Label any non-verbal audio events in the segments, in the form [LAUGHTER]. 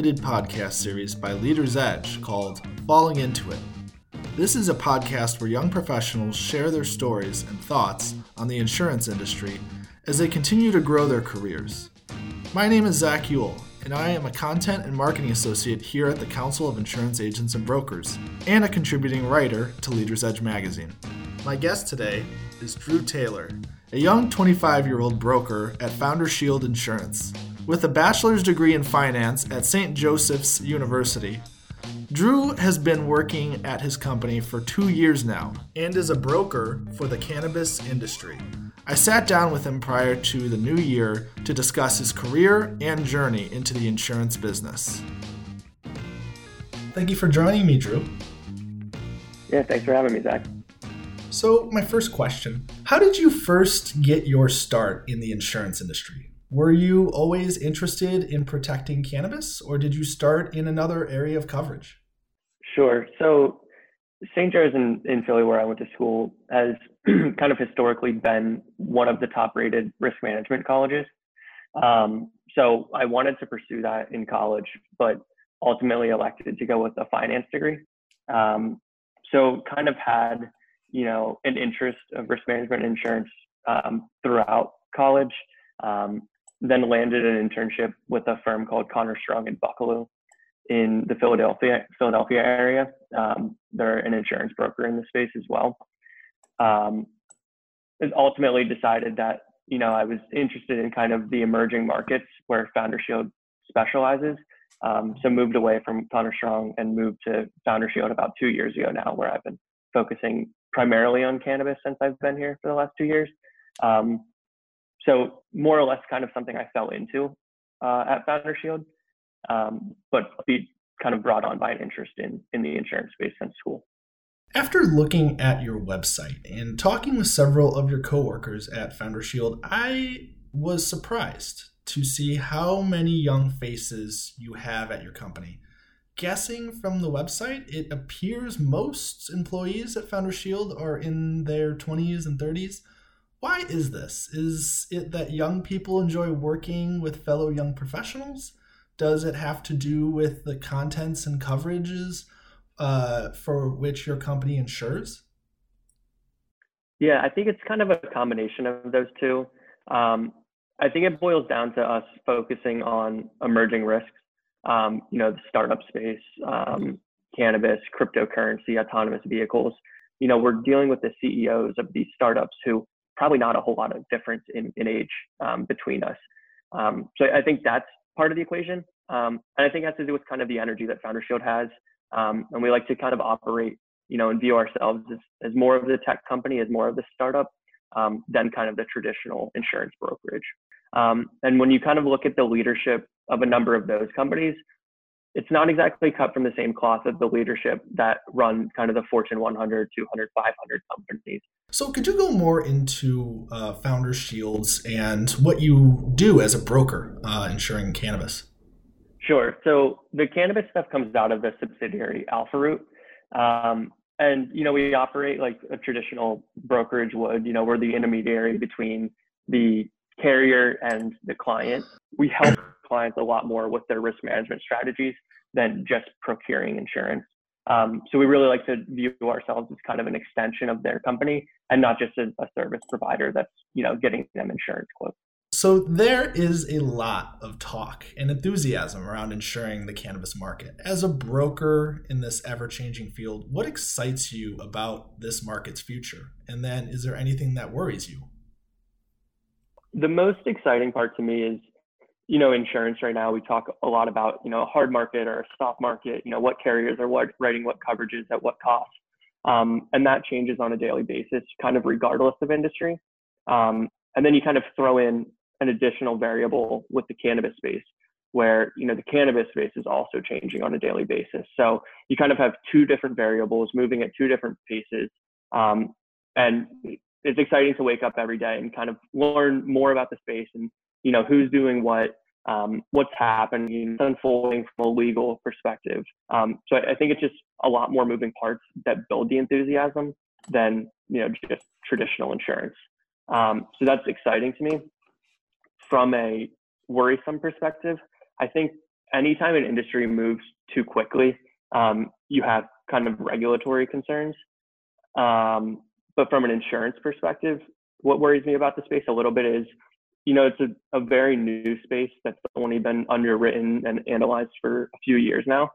limited podcast series by Leaders Edge called Falling Into It. This is a podcast where young professionals share their stories and thoughts on the insurance industry as they continue to grow their careers. My name is Zach Ewell, and I am a content and marketing associate here at the Council of Insurance Agents and Brokers, and a contributing writer to Leaders Edge magazine. My guest today is Drew Taylor, a young 25 year old broker at Founder Shield Insurance. With a bachelor's degree in finance at St. Joseph's University, Drew has been working at his company for two years now and is a broker for the cannabis industry. I sat down with him prior to the new year to discuss his career and journey into the insurance business. Thank you for joining me, Drew. Yeah, thanks for having me, Zach. So, my first question How did you first get your start in the insurance industry? Were you always interested in protecting cannabis, or did you start in another area of coverage? Sure. So, St. Joe's in, in Philly, where I went to school, has [CLEARS THROAT] kind of historically been one of the top rated risk management colleges. Um, so, I wanted to pursue that in college, but ultimately elected to go with a finance degree. Um, so, kind of had you know an interest of risk management insurance um, throughout college. Um, then landed an internship with a firm called Conner Strong in Buckelew in the Philadelphia Philadelphia area. Um, they're an insurance broker in the space as well. Um, ultimately decided that you know I was interested in kind of the emerging markets where Founder Shield specializes. Um, so moved away from Conner Strong and moved to Founder Shield about two years ago now, where I've been focusing primarily on cannabis since I've been here for the last two years. Um, so more or less kind of something I fell into uh, at Founder Shield, um, but be kind of brought on by an interest in in the insurance space since school. After looking at your website and talking with several of your coworkers at Founder Shield, I was surprised to see how many young faces you have at your company. Guessing from the website, it appears most employees at Founder Shield are in their 20s and 30s. Why is this? Is it that young people enjoy working with fellow young professionals? Does it have to do with the contents and coverages uh, for which your company insures? Yeah, I think it's kind of a combination of those two. Um, I think it boils down to us focusing on emerging risks. Um, you know, the startup space, um, cannabis, cryptocurrency, autonomous vehicles. You know, we're dealing with the CEOs of these startups who probably not a whole lot of difference in, in age um, between us. Um, so I think that's part of the equation. Um, and I think it has to do with kind of the energy that Founder Shield has. Um, and we like to kind of operate, you know, and view ourselves as, as more of the tech company, as more of the startup um, than kind of the traditional insurance brokerage. Um, and when you kind of look at the leadership of a number of those companies, it's not exactly cut from the same cloth of the leadership that run kind of the Fortune 100, 200, 500 companies. So, could you go more into uh, Founder Shields and what you do as a broker uh, insuring cannabis? Sure. So, the cannabis stuff comes out of the subsidiary AlphaRoot. Um, and, you know, we operate like a traditional brokerage would. You know, we're the intermediary between the carrier and the client. We help clients a lot more with their risk management strategies than just procuring insurance. Um, so we really like to view ourselves as kind of an extension of their company and not just a, a service provider that's you know getting them insurance quotes. So there is a lot of talk and enthusiasm around insuring the cannabis market. As a broker in this ever-changing field, what excites you about this market's future? And then is there anything that worries you? The most exciting part to me is you know, insurance right now, we talk a lot about, you know, a hard market or a soft market, you know, what carriers are what, writing what coverages at what cost. Um, and that changes on a daily basis, kind of regardless of industry. Um, and then you kind of throw in an additional variable with the cannabis space where, you know, the cannabis space is also changing on a daily basis. So you kind of have two different variables moving at two different paces. Um, and it's exciting to wake up every day and kind of learn more about the space and you know who's doing what um, what's happening unfolding from a legal perspective. Um, so I, I, think it's just a lot more moving parts that build the enthusiasm than you know just traditional insurance. Um, so that's exciting to me. From a worrisome perspective i think anytime an industry moves too quickly, um, you have kind of regulatory concerns. Um, but from an insurance perspective, what worries me about the space a little bit is, you know, it's a, a very new space that's only been underwritten and analyzed for a few years now.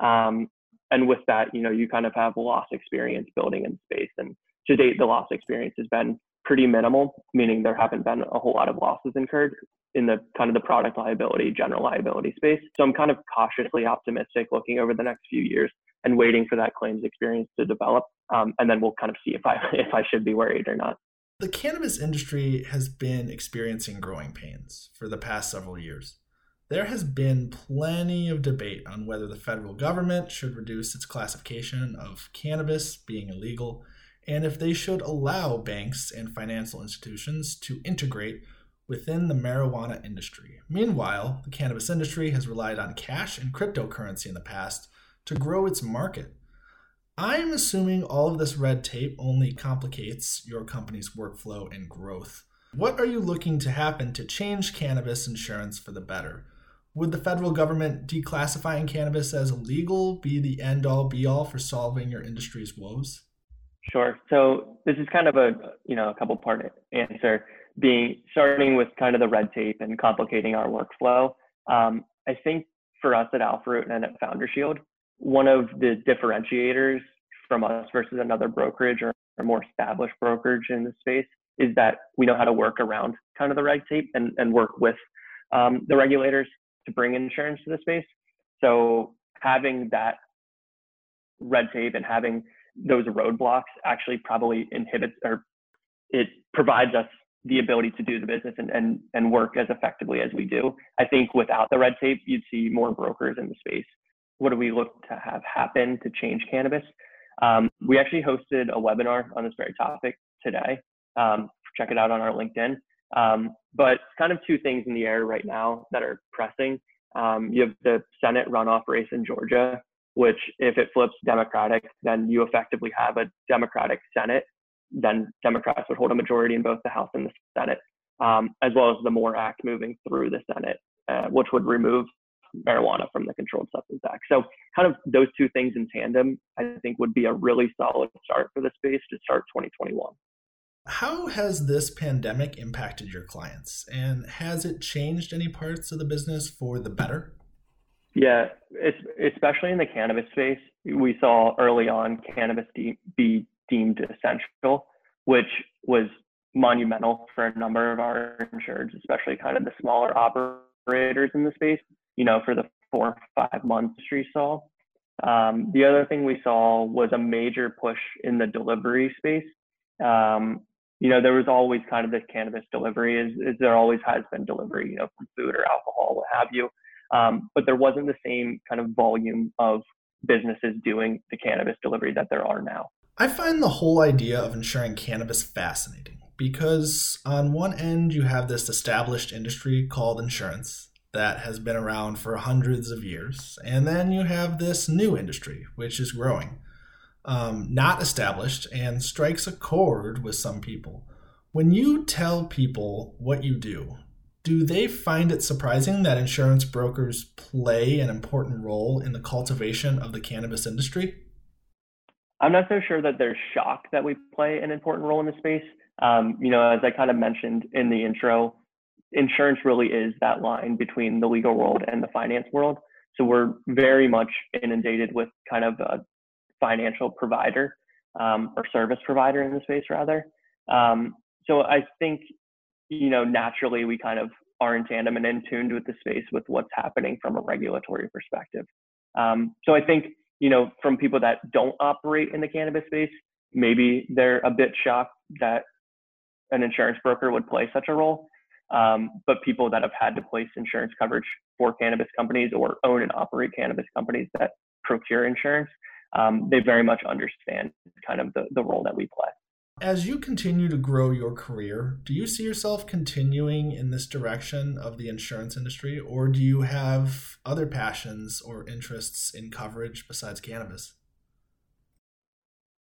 Um, and with that, you know, you kind of have loss experience building in space. And to date, the loss experience has been pretty minimal, meaning there haven't been a whole lot of losses incurred in the kind of the product liability, general liability space. So I'm kind of cautiously optimistic looking over the next few years and waiting for that claims experience to develop. Um, and then we'll kind of see if I [LAUGHS] if I should be worried or not. The cannabis industry has been experiencing growing pains for the past several years. There has been plenty of debate on whether the federal government should reduce its classification of cannabis being illegal and if they should allow banks and financial institutions to integrate within the marijuana industry. Meanwhile, the cannabis industry has relied on cash and cryptocurrency in the past to grow its market. I'm assuming all of this red tape only complicates your company's workflow and growth. What are you looking to happen to change cannabis insurance for the better? Would the federal government declassifying cannabis as illegal be the end all be all for solving your industry's woes? Sure. So this is kind of a you know a couple part answer. Being starting with kind of the red tape and complicating our workflow. Um, I think for us at Alpharoot and at Founder Shield, one of the differentiators from us versus another brokerage or a more established brokerage in the space is that we know how to work around kind of the red tape and, and work with um, the regulators to bring insurance to the space. So having that red tape and having those roadblocks actually probably inhibits or it provides us the ability to do the business and, and, and work as effectively as we do. I think without the red tape, you'd see more brokers in the space what do we look to have happen to change cannabis? Um, we actually hosted a webinar on this very topic today. Um, check it out on our LinkedIn. Um, but kind of two things in the air right now that are pressing. Um, you have the Senate runoff race in Georgia, which if it flips Democratic, then you effectively have a Democratic Senate. Then Democrats would hold a majority in both the House and the Senate, um, as well as the MORE Act moving through the Senate, uh, which would remove marijuana from the Controlled Substance Act. So, kind of those two things in tandem, I think would be a really solid start for the space to start 2021. How has this pandemic impacted your clients, and has it changed any parts of the business for the better? Yeah, it's, especially in the cannabis space, we saw early on cannabis de- be deemed essential, which was monumental for a number of our insureds, especially kind of the smaller operators in the space you know, for the four or five months we saw. Um, the other thing we saw was a major push in the delivery space. Um, you know, there was always kind of this cannabis delivery, is, as there always has been delivery, you know, from food or alcohol, what have you. Um, but there wasn't the same kind of volume of businesses doing the cannabis delivery that there are now. I find the whole idea of insuring cannabis fascinating because on one end you have this established industry called insurance that has been around for hundreds of years. And then you have this new industry, which is growing, um, not established, and strikes a chord with some people. When you tell people what you do, do they find it surprising that insurance brokers play an important role in the cultivation of the cannabis industry? I'm not so sure that they're shocked that we play an important role in the space. Um, you know, as I kind of mentioned in the intro, insurance really is that line between the legal world and the finance world. So we're very much inundated with kind of a financial provider um, or service provider in the space, rather. Um, so I think, you know, naturally we kind of are in tandem and in tuned with the space with what's happening from a regulatory perspective. Um, so I think, you know, from people that don't operate in the cannabis space, maybe they're a bit shocked that an insurance broker would play such a role. Um, but people that have had to place insurance coverage for cannabis companies or own and operate cannabis companies that procure insurance, um, they very much understand kind of the, the role that we play. As you continue to grow your career, do you see yourself continuing in this direction of the insurance industry, or do you have other passions or interests in coverage besides cannabis?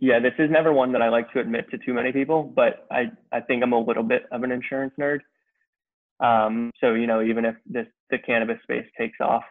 Yeah, this is never one that I like to admit to too many people, but I, I think I'm a little bit of an insurance nerd. Um, so you know, even if this the cannabis space takes off,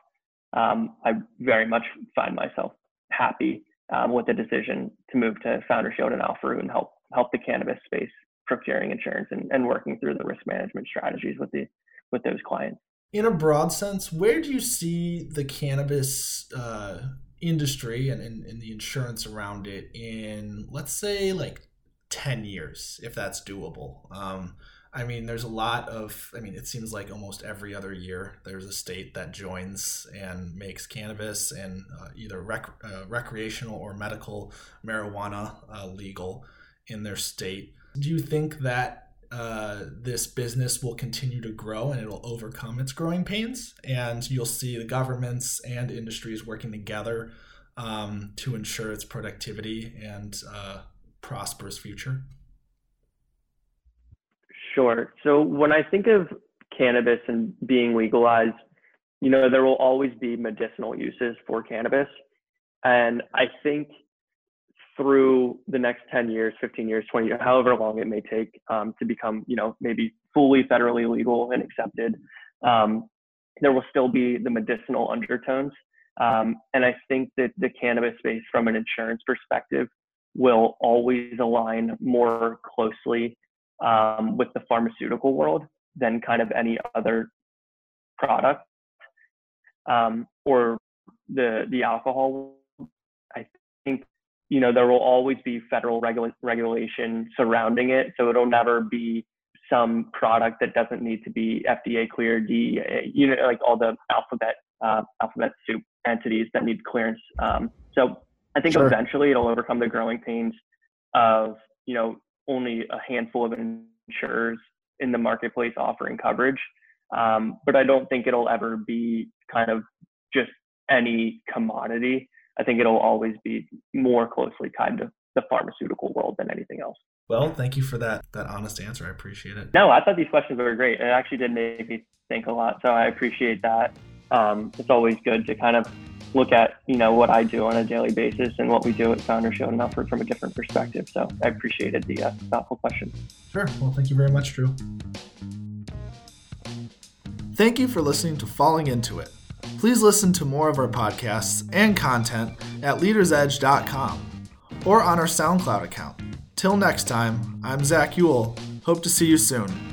um, I very much find myself happy um, with the decision to move to Founder Shield and Alpha and help help the cannabis space procuring insurance and, and working through the risk management strategies with the with those clients. In a broad sense, where do you see the cannabis uh, industry and, and, and the insurance around it in, let's say, like 10 years, if that's doable? Um, I mean, there's a lot of, I mean, it seems like almost every other year there's a state that joins and makes cannabis and uh, either rec- uh, recreational or medical marijuana uh, legal in their state. Do you think that uh, this business will continue to grow and it'll overcome its growing pains? And you'll see the governments and industries working together um, to ensure its productivity and uh, prosperous future? Sure. So when I think of cannabis and being legalized, you know, there will always be medicinal uses for cannabis. And I think through the next 10 years, 15 years, 20 years, however long it may take um, to become, you know, maybe fully federally legal and accepted, um, there will still be the medicinal undertones. Um, and I think that the cannabis space, from an insurance perspective, will always align more closely um, with the pharmaceutical world than kind of any other product um, or the the alcohol. I think you know there will always be federal regula- regulation surrounding it, so it'll never be some product that doesn't need to be FDA cleared. The you know like all the alphabet uh, alphabet soup entities that need clearance. Um, so I think sure. eventually it'll overcome the growing pains of you know only a handful of insurers in the marketplace offering coverage. Um, but I don't think it'll ever be kind of just any commodity. I think it'll always be more closely tied to the pharmaceutical world than anything else. Well, thank you for that that honest answer. I appreciate it. No, I thought these questions were great. It actually did make me think a lot, so I appreciate that. Um, it's always good to kind of look at you know what I do on a daily basis and what we do at Founder Shield and Alfred from a different perspective. So I appreciated the uh, thoughtful question. Sure. Well, thank you very much, Drew. Thank you for listening to Falling Into It. Please listen to more of our podcasts and content at leadersedge.com or on our SoundCloud account. Till next time, I'm Zach Ewell. Hope to see you soon.